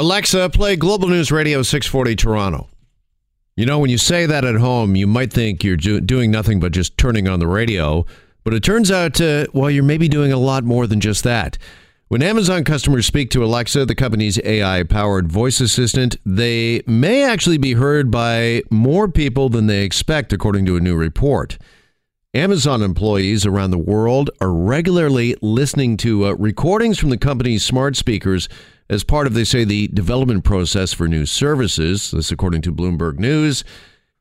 Alexa, play Global News Radio 640 Toronto. You know, when you say that at home, you might think you're do- doing nothing but just turning on the radio, but it turns out, uh, well, you're maybe doing a lot more than just that. When Amazon customers speak to Alexa, the company's AI powered voice assistant, they may actually be heard by more people than they expect, according to a new report. Amazon employees around the world are regularly listening to uh, recordings from the company's smart speakers as part of, they say, the development process for new services. This, according to Bloomberg News.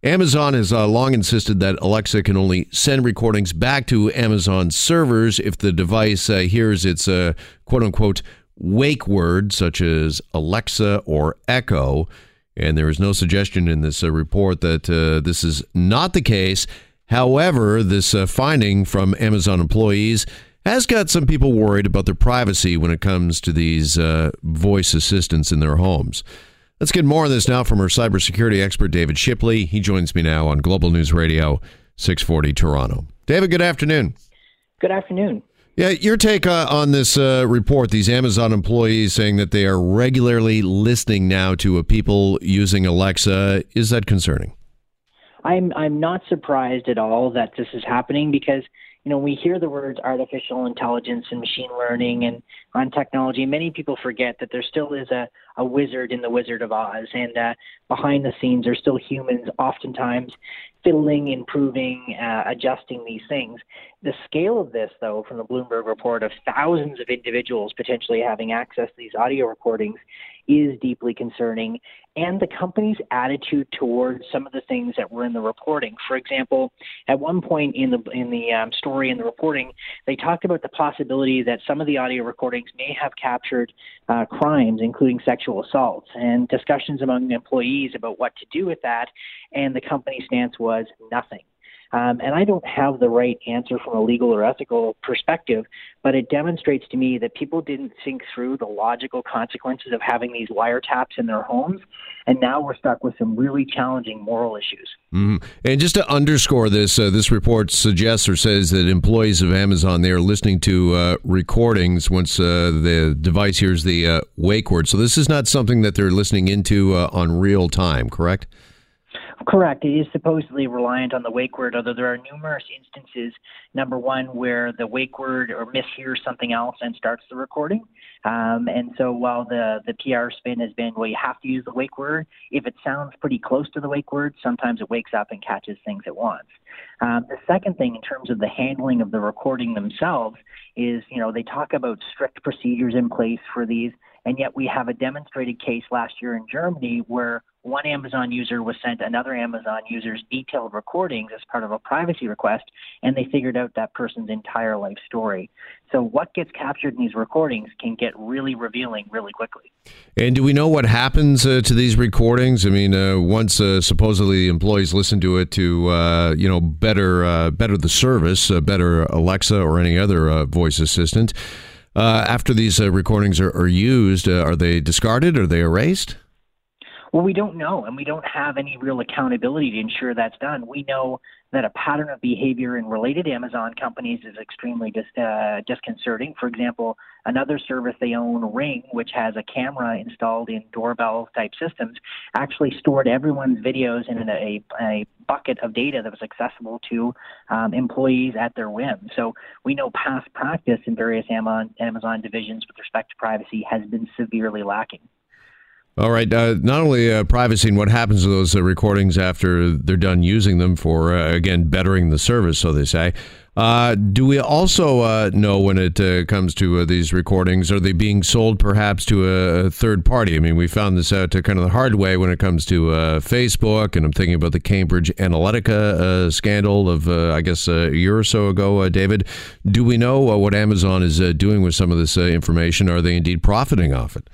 Amazon has uh, long insisted that Alexa can only send recordings back to Amazon servers if the device uh, hears its uh, quote unquote wake word, such as Alexa or Echo. And there is no suggestion in this uh, report that uh, this is not the case. However, this uh, finding from Amazon employees has got some people worried about their privacy when it comes to these uh, voice assistants in their homes. Let's get more on this now from our cybersecurity expert, David Shipley. He joins me now on Global News Radio 640 Toronto. David, good afternoon. Good afternoon. Yeah, your take uh, on this uh, report, these Amazon employees saying that they are regularly listening now to people using Alexa, is that concerning? I'm I'm not surprised at all that this is happening because you know, we hear the words artificial intelligence and machine learning and on technology. Many people forget that there still is a, a wizard in the Wizard of Oz, and uh, behind the scenes are still humans, oftentimes fiddling, improving, uh, adjusting these things. The scale of this, though, from the Bloomberg report of thousands of individuals potentially having access to these audio recordings, is deeply concerning and the company's attitude towards some of the things that were in the reporting. For example, at one point in the in the um, story in the reporting, they talked about the possibility that some of the audio recordings may have captured uh, crimes, including sexual assaults, and discussions among employees about what to do with that. And the company's stance was nothing. Um, and I don't have the right answer from a legal or ethical perspective, but it demonstrates to me that people didn't think through the logical consequences of having these wiretaps in their homes. And now we're stuck with some really challenging moral issues. Mm-hmm. And just to underscore this, uh, this report suggests or says that employees of Amazon they are listening to uh, recordings once uh, the device hears the uh, wake word. So this is not something that they're listening into uh, on real time, correct? Correct. It is supposedly reliant on the wake word, although there are numerous instances, number one, where the wake word or mishears something else and starts the recording. Um, and so while the, the PR spin has been, well, you have to use the wake word, if it sounds pretty close to the wake word, sometimes it wakes up and catches things at once. Um, the second thing, in terms of the handling of the recording themselves, is, you know, they talk about strict procedures in place for these. And yet we have a demonstrated case last year in Germany where one Amazon user was sent another Amazon user's detailed recordings as part of a privacy request, and they figured out that person's entire life story. So, what gets captured in these recordings can get really revealing really quickly. And do we know what happens uh, to these recordings? I mean, uh, once uh, supposedly employees listen to it to, uh, you know, better uh, better the service, uh, better Alexa or any other voice assistant. after these recordings are, are used, are they discarded? Are they erased? Well, we don't know, and we don't have any real accountability to ensure that's done. We know that a pattern of behavior in related Amazon companies is extremely dis- uh, disconcerting. For example, another service they own, Ring, which has a camera installed in doorbell type systems, actually stored everyone's videos in a, a bucket of data that was accessible to um, employees at their whim. So we know past practice in various Amazon, Amazon divisions with respect to privacy has been severely lacking. All right. Uh, not only uh, privacy and what happens to those uh, recordings after they're done using them for, uh, again, bettering the service, so they say. Uh, do we also uh, know when it comes to these recordings, are they being sold perhaps to a, third party? I mean, we found this out kind of the hard way when it comes to Facebook, and I'm thinking about the Cambridge Analytica scandal of, I guess, a year or so ago, David. Do we know what Amazon is doing with some of this information? Are they indeed profiting off it?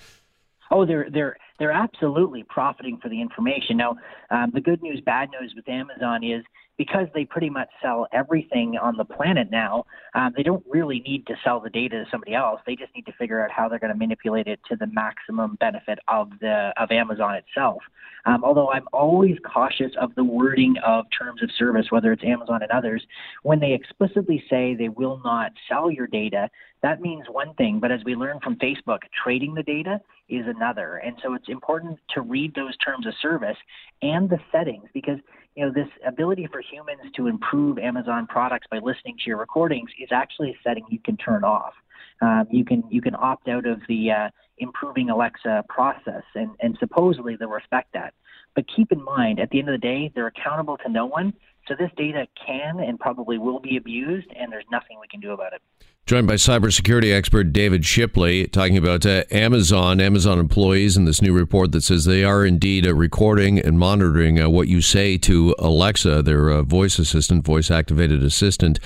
Oh, they're they're they're absolutely profiting for the information. Now, um, the good news, bad news with Amazon is because they pretty much sell everything on the planet now, um, they don't really need to sell the data to somebody else. They just need to figure out how they're going to manipulate it to the maximum benefit of the of Amazon itself. Um, although I'm always cautious of the wording of terms of service, whether it's Amazon and others, when they explicitly say they will not sell your data, that means one thing. But as we learn from Facebook, trading the data is another. And so it's important to read those terms of service and the settings because you know, this ability for humans to improve Amazon products by listening to your recordings is actually a setting you can turn off. Um, you can you can opt out of the uh, improving Alexa process, and, and supposedly they'll respect that. But keep in mind, at the end of the day, they're accountable to no one. So this data can and probably will be abused, and there's nothing we can do about it. Joined by cybersecurity expert David Shipley, talking about uh, Amazon, Amazon employees, and this new report that says they are indeed uh, recording and monitoring uh, what you say to Alexa, their uh, voice assistant, voice activated assistant.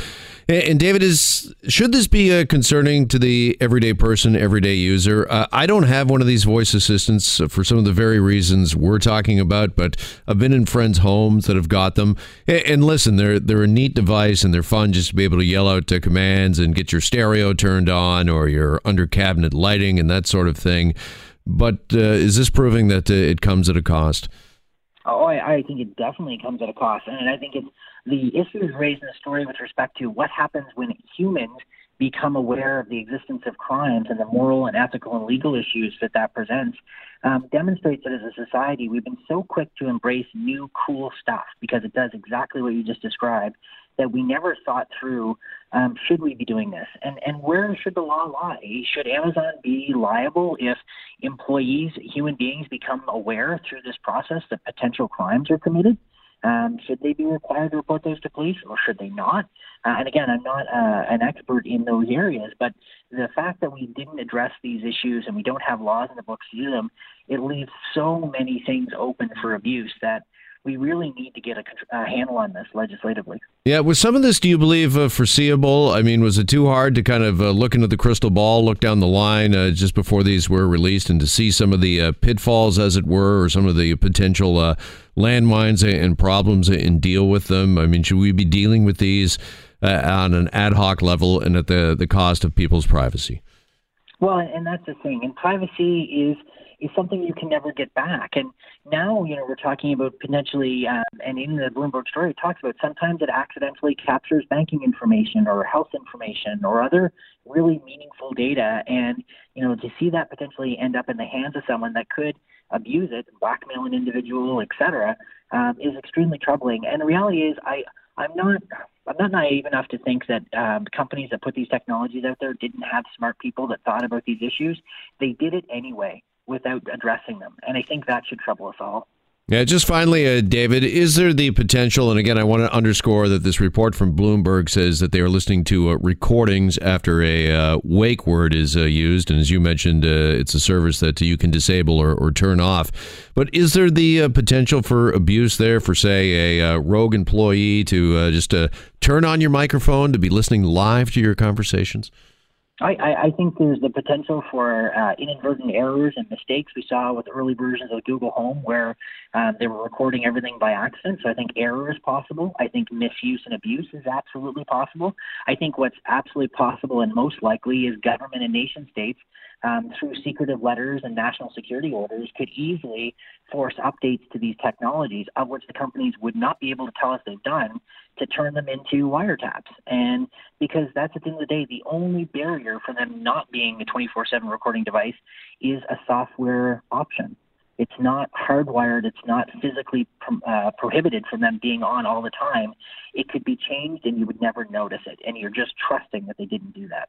And David, is should this be uh, concerning to the everyday person, everyday user? Uh, I don't have one of these voice assistants for some of the very reasons we're talking about, but I've been in friends' homes that have got them. And listen, they're they're a neat device and they're fun just to be able to yell out commands and get your stereo turned on or your under cabinet lighting and that sort of thing. But uh, is this proving that uh, it comes at a cost? Oh, I, I think it definitely comes at a cost, and I think it's the issues raised in the story with respect to what happens when humans become aware of the existence of crimes and the moral and ethical and legal issues that that presents um, demonstrates that as a society we've been so quick to embrace new cool stuff because it does exactly what you just described that we never thought through um, should we be doing this? And and where should the law lie? Should amazon be liable if employees human beings become aware through this process that potential crimes are committed? Um, should they be required to report those to police or should they not? Uh, and again, I'm not uh, an expert in those areas, but the fact that we didn't address these issues and we don't have laws in the books to do them, it leaves so many things open for abuse that we really need to get a, a, handle on this legislatively. Yeah, was some of this, do you believe, uh, foreseeable? I mean, was it too hard to kind of uh, look into the crystal ball, look down the line uh, just before these were released, and to see some of the uh, pitfalls, as it were, or some of the potential uh, landmines and problems and deal with them? I mean, should we be dealing with these uh, on an ad hoc level and at the the cost of people's privacy? Well, and that's the thing, and privacy is is something you can never get back. And now, you know, we're talking about potentially, um, and in the Bloomberg story, it talks about sometimes it accidentally captures banking information or health information or other really meaningful data. And, you know, to see that potentially end up in the hands of someone that could abuse it, blackmail an individual, et cetera, um, is extremely troubling. And the reality is, I, I'm not. I'm not naive enough to think that um, companies that put these technologies out there didn't have smart people that thought about these issues. They did it anyway without addressing them. And I think that should trouble us all. Yeah, just finally, uh, David, is there the potential? And again, I want to underscore that this report from Bloomberg says that they are listening to uh, recordings after a uh, wake word is uh, used. And as you mentioned, uh, it's a service that you can disable or, or turn off. But is there the uh, potential for abuse there for, say, a rogue employee to just turn on your microphone to be listening live to your conversations? I, I, think there's the potential for uh, inadvertent errors and mistakes we saw with early versions of Google Home where uh, they were recording everything by accident. So I think error is possible. I think misuse and abuse is absolutely possible. I think what's absolutely possible and most likely is government and nation states um, through secretive letters and national security orders could easily force updates to these technologies, of which the companies would not be able to tell us they've done, to turn them into wiretaps. And because that's at the end of the day, the only barrier for them not being a 24 7 recording device is a software option. It's not hardwired. It's not physically uh, prohibited from them being on all the time. It could be changed and you would never notice it. And you're just trusting that they didn't do that.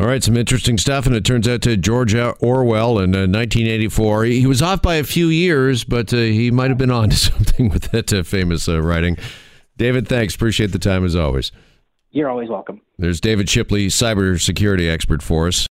All right, some interesting stuff, and it turns out to George Orwell in uh, 1984. He was off by a few years, but uh, he might have been on to something with that uh, famous uh, writing. David, thanks. Appreciate the time as always. You're always welcome. There's David Shipley, cybersecurity expert for us.